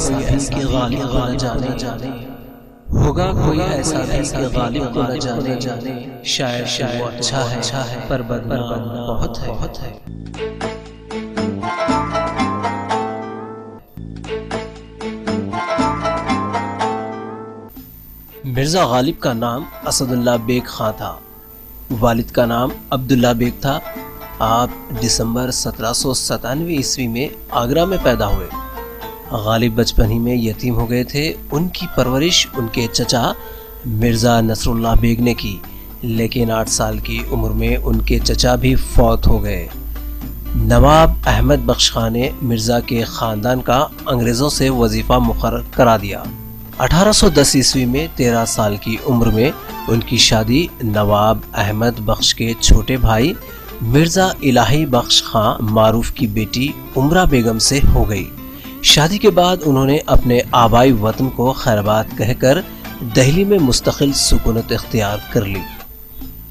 ہوگا کوئی ایسا غالب کو نہ جانے۔ جانے ہوگا کوئی ایسا دن غالب کو نہ جانے۔ جانے شاید شاید اچھا ہے اچھا ہے پر بدنام بہت ہے۔ بہت ہے مرزا غالب کا نام اسد اللہ بیگ خاں تھا۔ والد کا نام عبداللہ بیگ تھا۔ آپ دسمبر سترہ سو ستانوے عیسوی میں آگرہ میں پیدا ہوئے۔ غالب بچپن ہی میں یتیم ہو گئے تھے۔ ان کی پرورش ان کے چچا مرزا نصر اللہ بیگ نے کی، لیکن آٹھ سال کی عمر میں ان کے چچا بھی فوت ہو گئے۔ نواب احمد بخش خان نے مرزا کے خاندان کا انگریزوں سے وظیفہ مقرر کرا دیا۔ اٹھارہ سو دس عیسوی میں تیرہ سال کی عمر میں ان کی شادی نواب احمد بخش کے چھوٹے بھائی مرزا الہی بخش خان معروف کی بیٹی عمرہ بیگم سے ہو گئی۔ شادی کے بعد انہوں نے اپنے آبائی وطن کو خیربات کہہ کر دہلی میں مستقل سکونت اختیار کر لی۔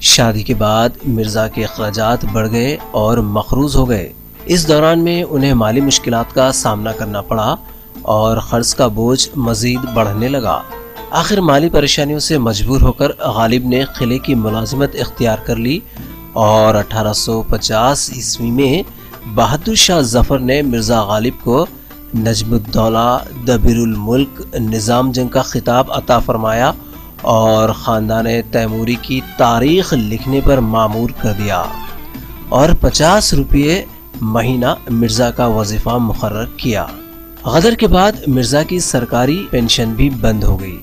شادی کے بعد مرزا کے اخراجات بڑھ گئے اور مخروض ہو گئے۔ اس دوران میں انہیں مالی مشکلات کا سامنا کرنا پڑا اور قرض کا بوجھ مزید بڑھنے لگا۔ آخر مالی پریشانیوں سے مجبور ہو کر غالب نے قلعے کی ملازمت اختیار کر لی اور اٹھارہ سو پچاس عیسوی میں بہادر شاہ ظفر نے مرزا غالب کو نجم الدولہ دبیر الملک نظام جنگ کا خطاب عطا فرمایا اور خاندان تیموری کی تاریخ لکھنے پر معمور کر دیا۔ اور پچاس روپے مہینہ مرزا کا وظیفہ مقرر کیا۔ غدر کے بعد مرزا کی سرکاری پینشن بھی بند ہو گئی۔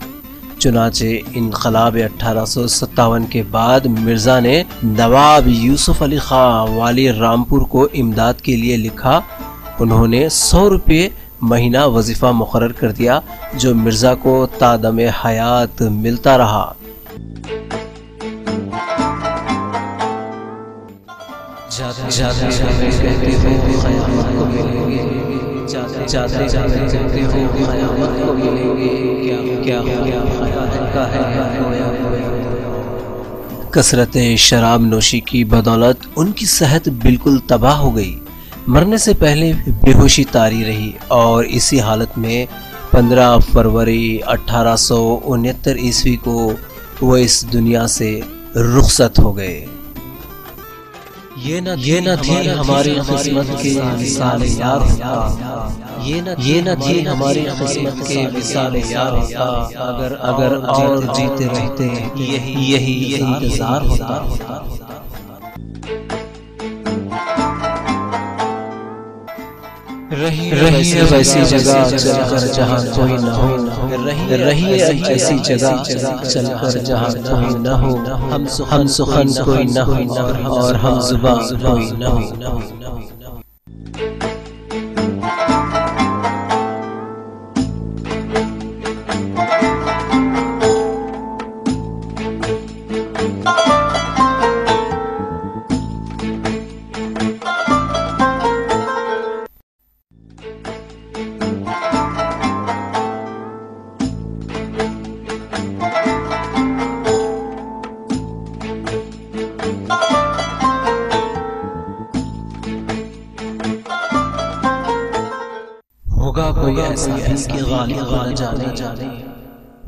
چنانچہ انقلاب اٹھارہ سو ستاون کے بعد مرزا نے نواب یوسف علی خان والی رامپور کو امداد کے لیے لکھا انہوں نے سو روپے مہینہ وظیفہ مقرر کر دیا جو مرزا کو تادم حیات ملتا رہا۔ کثرت شراب نوشی کی بدولت، ان کی صحت بالکل تباہ ہو گئی۔ مرنے سے پہلے بے ہوشی تاری رہی اور اسی حالت میں پندرہ فروری اٹھارہ سو انہتر عیسوی کو وہ اس دنیا سے رخصت ہو گئے۔ یہ نہ تھی ہماری قسمت کے وصال یار ہوتا۔ یہ نہ تھی ہماری قسمت کے وصال یار ہوتا۔ اگر اگر اور جیتے رہتے۔ یہی یہی انتظار ہوتا۔ رہی ہے ویسی جگہ چل کر جہاں کوئی نہ ہو ایسی جگہ چل کر جہاں کوئی نہ ہو ہم سخن کوئی نہ ہو اور ہم زبان کوئی نہ ہو۔ کوئی ایسا غالب نہ جانے۔ جانے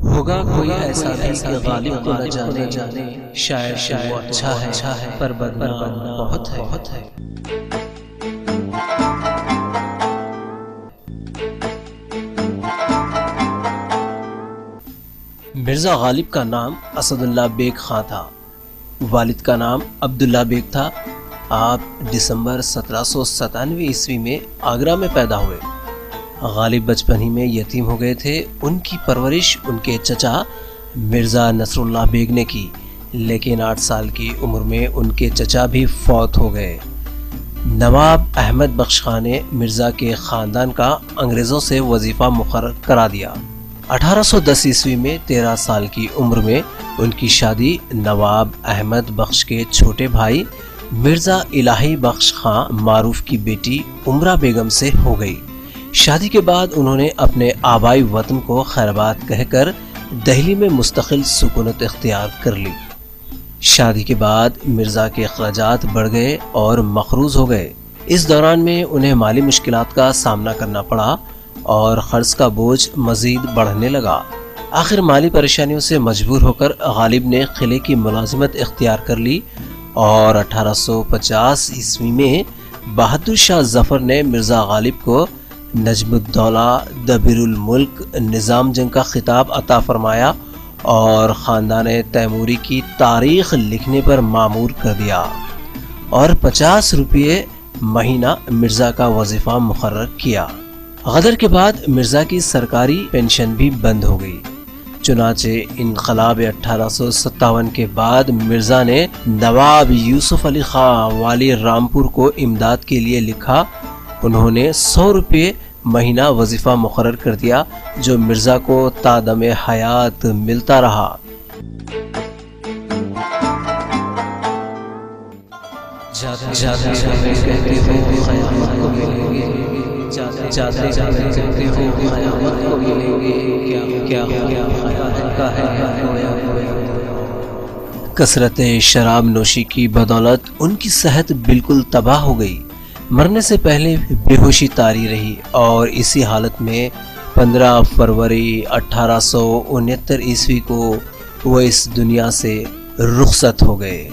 ہوگا کوئی ایسا دن کہ غالب کو نہ جانے۔ جانے شاید شاید اچھا ہے، پر بدنام بہت ہے۔ بہت ہے مرزا غالب کا نام اسد اللہ بیگ خاں تھا۔ والد کا نام عبداللہ بیگ تھا۔ آپ دسمبر سترہ سو ستانوے عیسوی میں آگرہ میں پیدا ہوئے۔ غالب بچپن ہی میں یتیم ہو گئے تھے۔ ان کی پرورش ان کے چچا مرزا نصر اللہ بیگ نے کی، لیکن آٹھ سال کی عمر میں ان کے چچا بھی فوت ہو گئے۔ نواب احمد بخش خان نے مرزا کے خاندان کا انگریزوں سے وظیفہ مقرر کرا دیا۔ اٹھارہ سو دس عیسوی میں تیرہ سال کی عمر میں ان کی شادی نواب احمد بخش کے چھوٹے بھائی مرزا الہی بخش خان معروف کی بیٹی عمرہ بیگم سے ہو گئی۔ شادی کے بعد انہوں نے اپنے آبائی وطن کو خیربات کہہ کر دہلی میں مستقل سکونت اختیار کر لی۔ شادی کے بعد مرزا کے اخراجات بڑھ گئے اور مخروض ہو گئے۔ اس دوران میں انہیں مالی مشکلات کا سامنا کرنا پڑا اور قرض کا بوجھ مزید بڑھنے لگا۔ آخر مالی پریشانیوں سے مجبور ہو کر غالب نے قلعے کی ملازمت اختیار کر لی اور اٹھارہ سو پچاس عیسوی میں بہادر شاہ ظفر نے مرزا غالب کو نجم الدولہ دبیر الملک نظام جنگ کا خطاب عطا فرمایا اور خاندان تیموری کی تاریخ لکھنے پر معمور کر دیا۔ اور پچاس روپے مہینہ مرزا کا وظیفہ مقرر کیا۔ غدر کے بعد مرزا کی سرکاری پینشن بھی بند ہو گئی۔ چنانچہ انقلاب اٹھارہ سو ستاون کے بعد مرزا نے نواب یوسف علی خان والی رامپور کو امداد کے لیے لکھا انہوں نے سو روپے مہینہ وظیفہ مقرر کر دیا جو مرزا کو تادم حیات ملتا رہا۔ کثرت شراب نوشی کی بدولت ان کی صحت بالکل تباہ ہو گئی۔ مرنے سے پہلے بے ہوشی تاری رہی اور اسی حالت میں پندرہ فروری اٹھارہ سو انہتر عیسوی کو وہ اس دنیا سے رخصت ہو گئے۔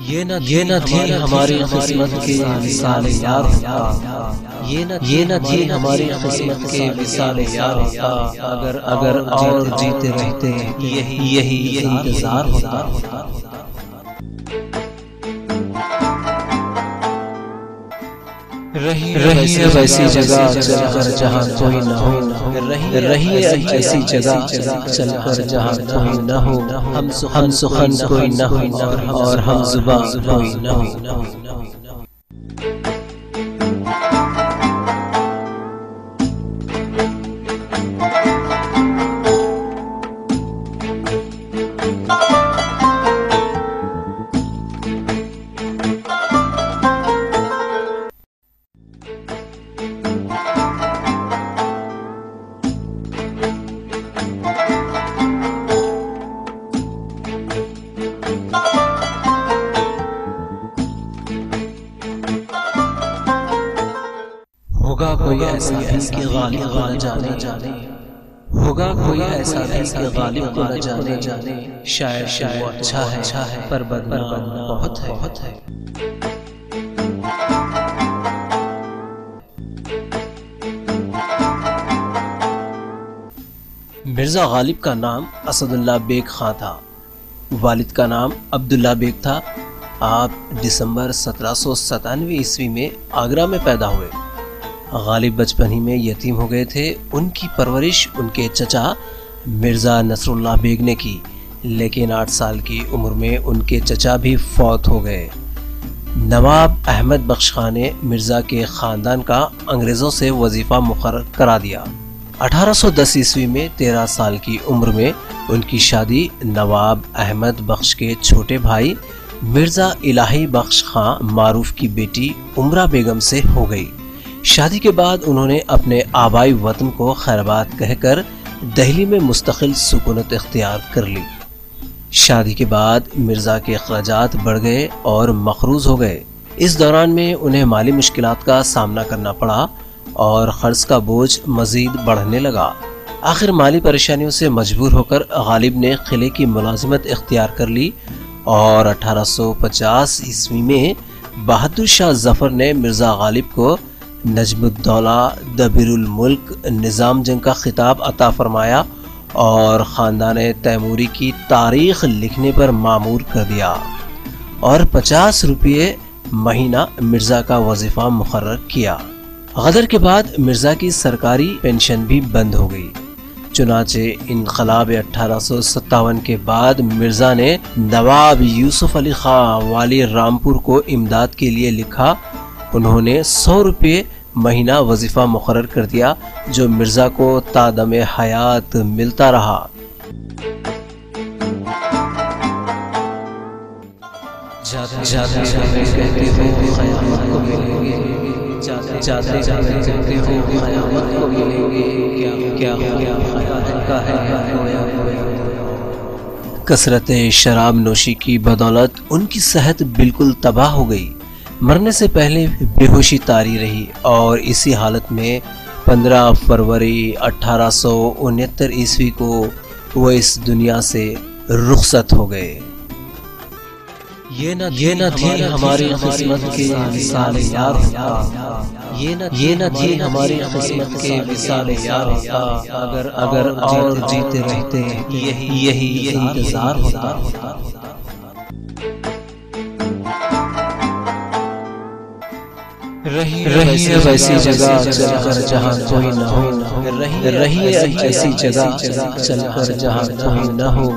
یہ نہ تھی ہماری قسمت کے مثال یار ہوتا۔ یہ نہ تھی ہماری قسمت کے مثال یار ہوتا۔ اگر اگر اور جیتے رہتے یہی یہی انتظار ہوتا۔ رہیے ویسی جگہ چل کر جہاں کوئی نہ ہو رہیے ایسی جگہ چل کر جہاں کوئی نہ ہو ہم سخن کوئی نہ ہو اور ہم زبان کوئی نہ ہو ہوگا کوئی ایسا بھی کہ غالب کو نہ جانے۔ ہوگا کوئی ایسا بھی کہ غالب کو نہ جانے۔ شاید شاید اچھا ہے، پر بدنام بہت ہے۔ بہت ہے مرزا غالب کا نام اسد اللہ بیگ خان تھا۔ والد کا نام عبداللہ بیگ تھا۔ آپ دسمبر سترہ سو ستانوے عیسوی میں آگرہ میں پیدا ہوئے۔ غالب بچپن ہی میں یتیم ہو گئے تھے۔ ان کی پرورش ان کے چچا مرزا نصر اللہ بیگ نے کی، لیکن آٹھ سال کی عمر میں ان کے چچا بھی فوت ہو گئے۔ نواب احمد بخش خان نے مرزا کے خاندان کا انگریزوں سے وظیفہ مقرر کرا دیا۔ اٹھارہ سو دس عیسوی میں تیرہ سال کی عمر میں ان کی شادی نواب احمد بخش کے چھوٹے بھائی مرزا الہی بخش خان معروف کی بیٹی عمرہ بیگم سے ہو گئی۔ شادی کے بعد انہوں نے اپنے آبائی وطن کو خیربات کہہ کر دہلی میں مستقل سکونت اختیار کر لی۔ شادی کے بعد مرزا کے اخراجات بڑھ گئے اور مقروض ہو گئے۔ اس دوران میں انہیں مالی مشکلات کا سامنا کرنا پڑا اور قرض کا بوجھ مزید بڑھنے لگا۔ آخر مالی پریشانیوں سے مجبور ہو کر غالب نے قلعے کی ملازمت اختیار کر لی اور اٹھارہ سو پچاس عیسوی میں بہادر شاہ ظفر نے مرزا غالب کو نجم الدولہ دبیر الملک نظام جنگ کا خطاب عطا فرمایا اور خاندان تیموری کی تاریخ لکھنے پر معمور کر دیا۔ اور پچاس روپے مہینہ مرزا کا وظیفہ مقرر کیا۔ غدر کے بعد مرزا کی سرکاری پینشن بھی بند ہو گئی۔ چنانچہ انقلاب اٹھارہ سو ستاون کے بعد مرزا نے نواب یوسف علی خان والی رامپور کو امداد کے لیے لکھا انہوں نے سو روپے مہینہ وظیفہ مقرر کر دیا جو مرزا کو تادم حیات ملتا رہا۔ کثرت شراب نوشی کی بدولت ان کی صحت بالکل تباہ ہو گئی۔ مرنے سے پہلے بے ہوشی تاری رہی اور اسی حالت میں پندرہ فروری اٹھارہ سو انہتر عیسوی کو وہ اس دنیا سے رخصت ہو گئے۔ یہ نہ یہ نہ تھی ہماری قسمت کے مثال یار ہوتا یہ نہ تھی ہماری قسمت کے مثال یار ہوتا اگر اگر اور جیتے رہتے یہی یہی انتظار ہوتا۔ رہیے ویسی جگہ چل کر جہاں کوئی نہ ہو رہیے ایسی جگہ چل کر جہاں کوئی نہ ہو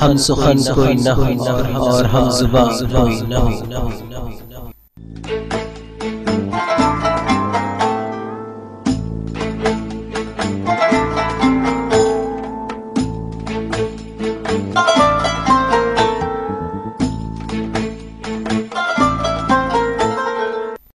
ہم سخن کوئی نہ ہو اور ہم زبان کوئی نہ ہو۔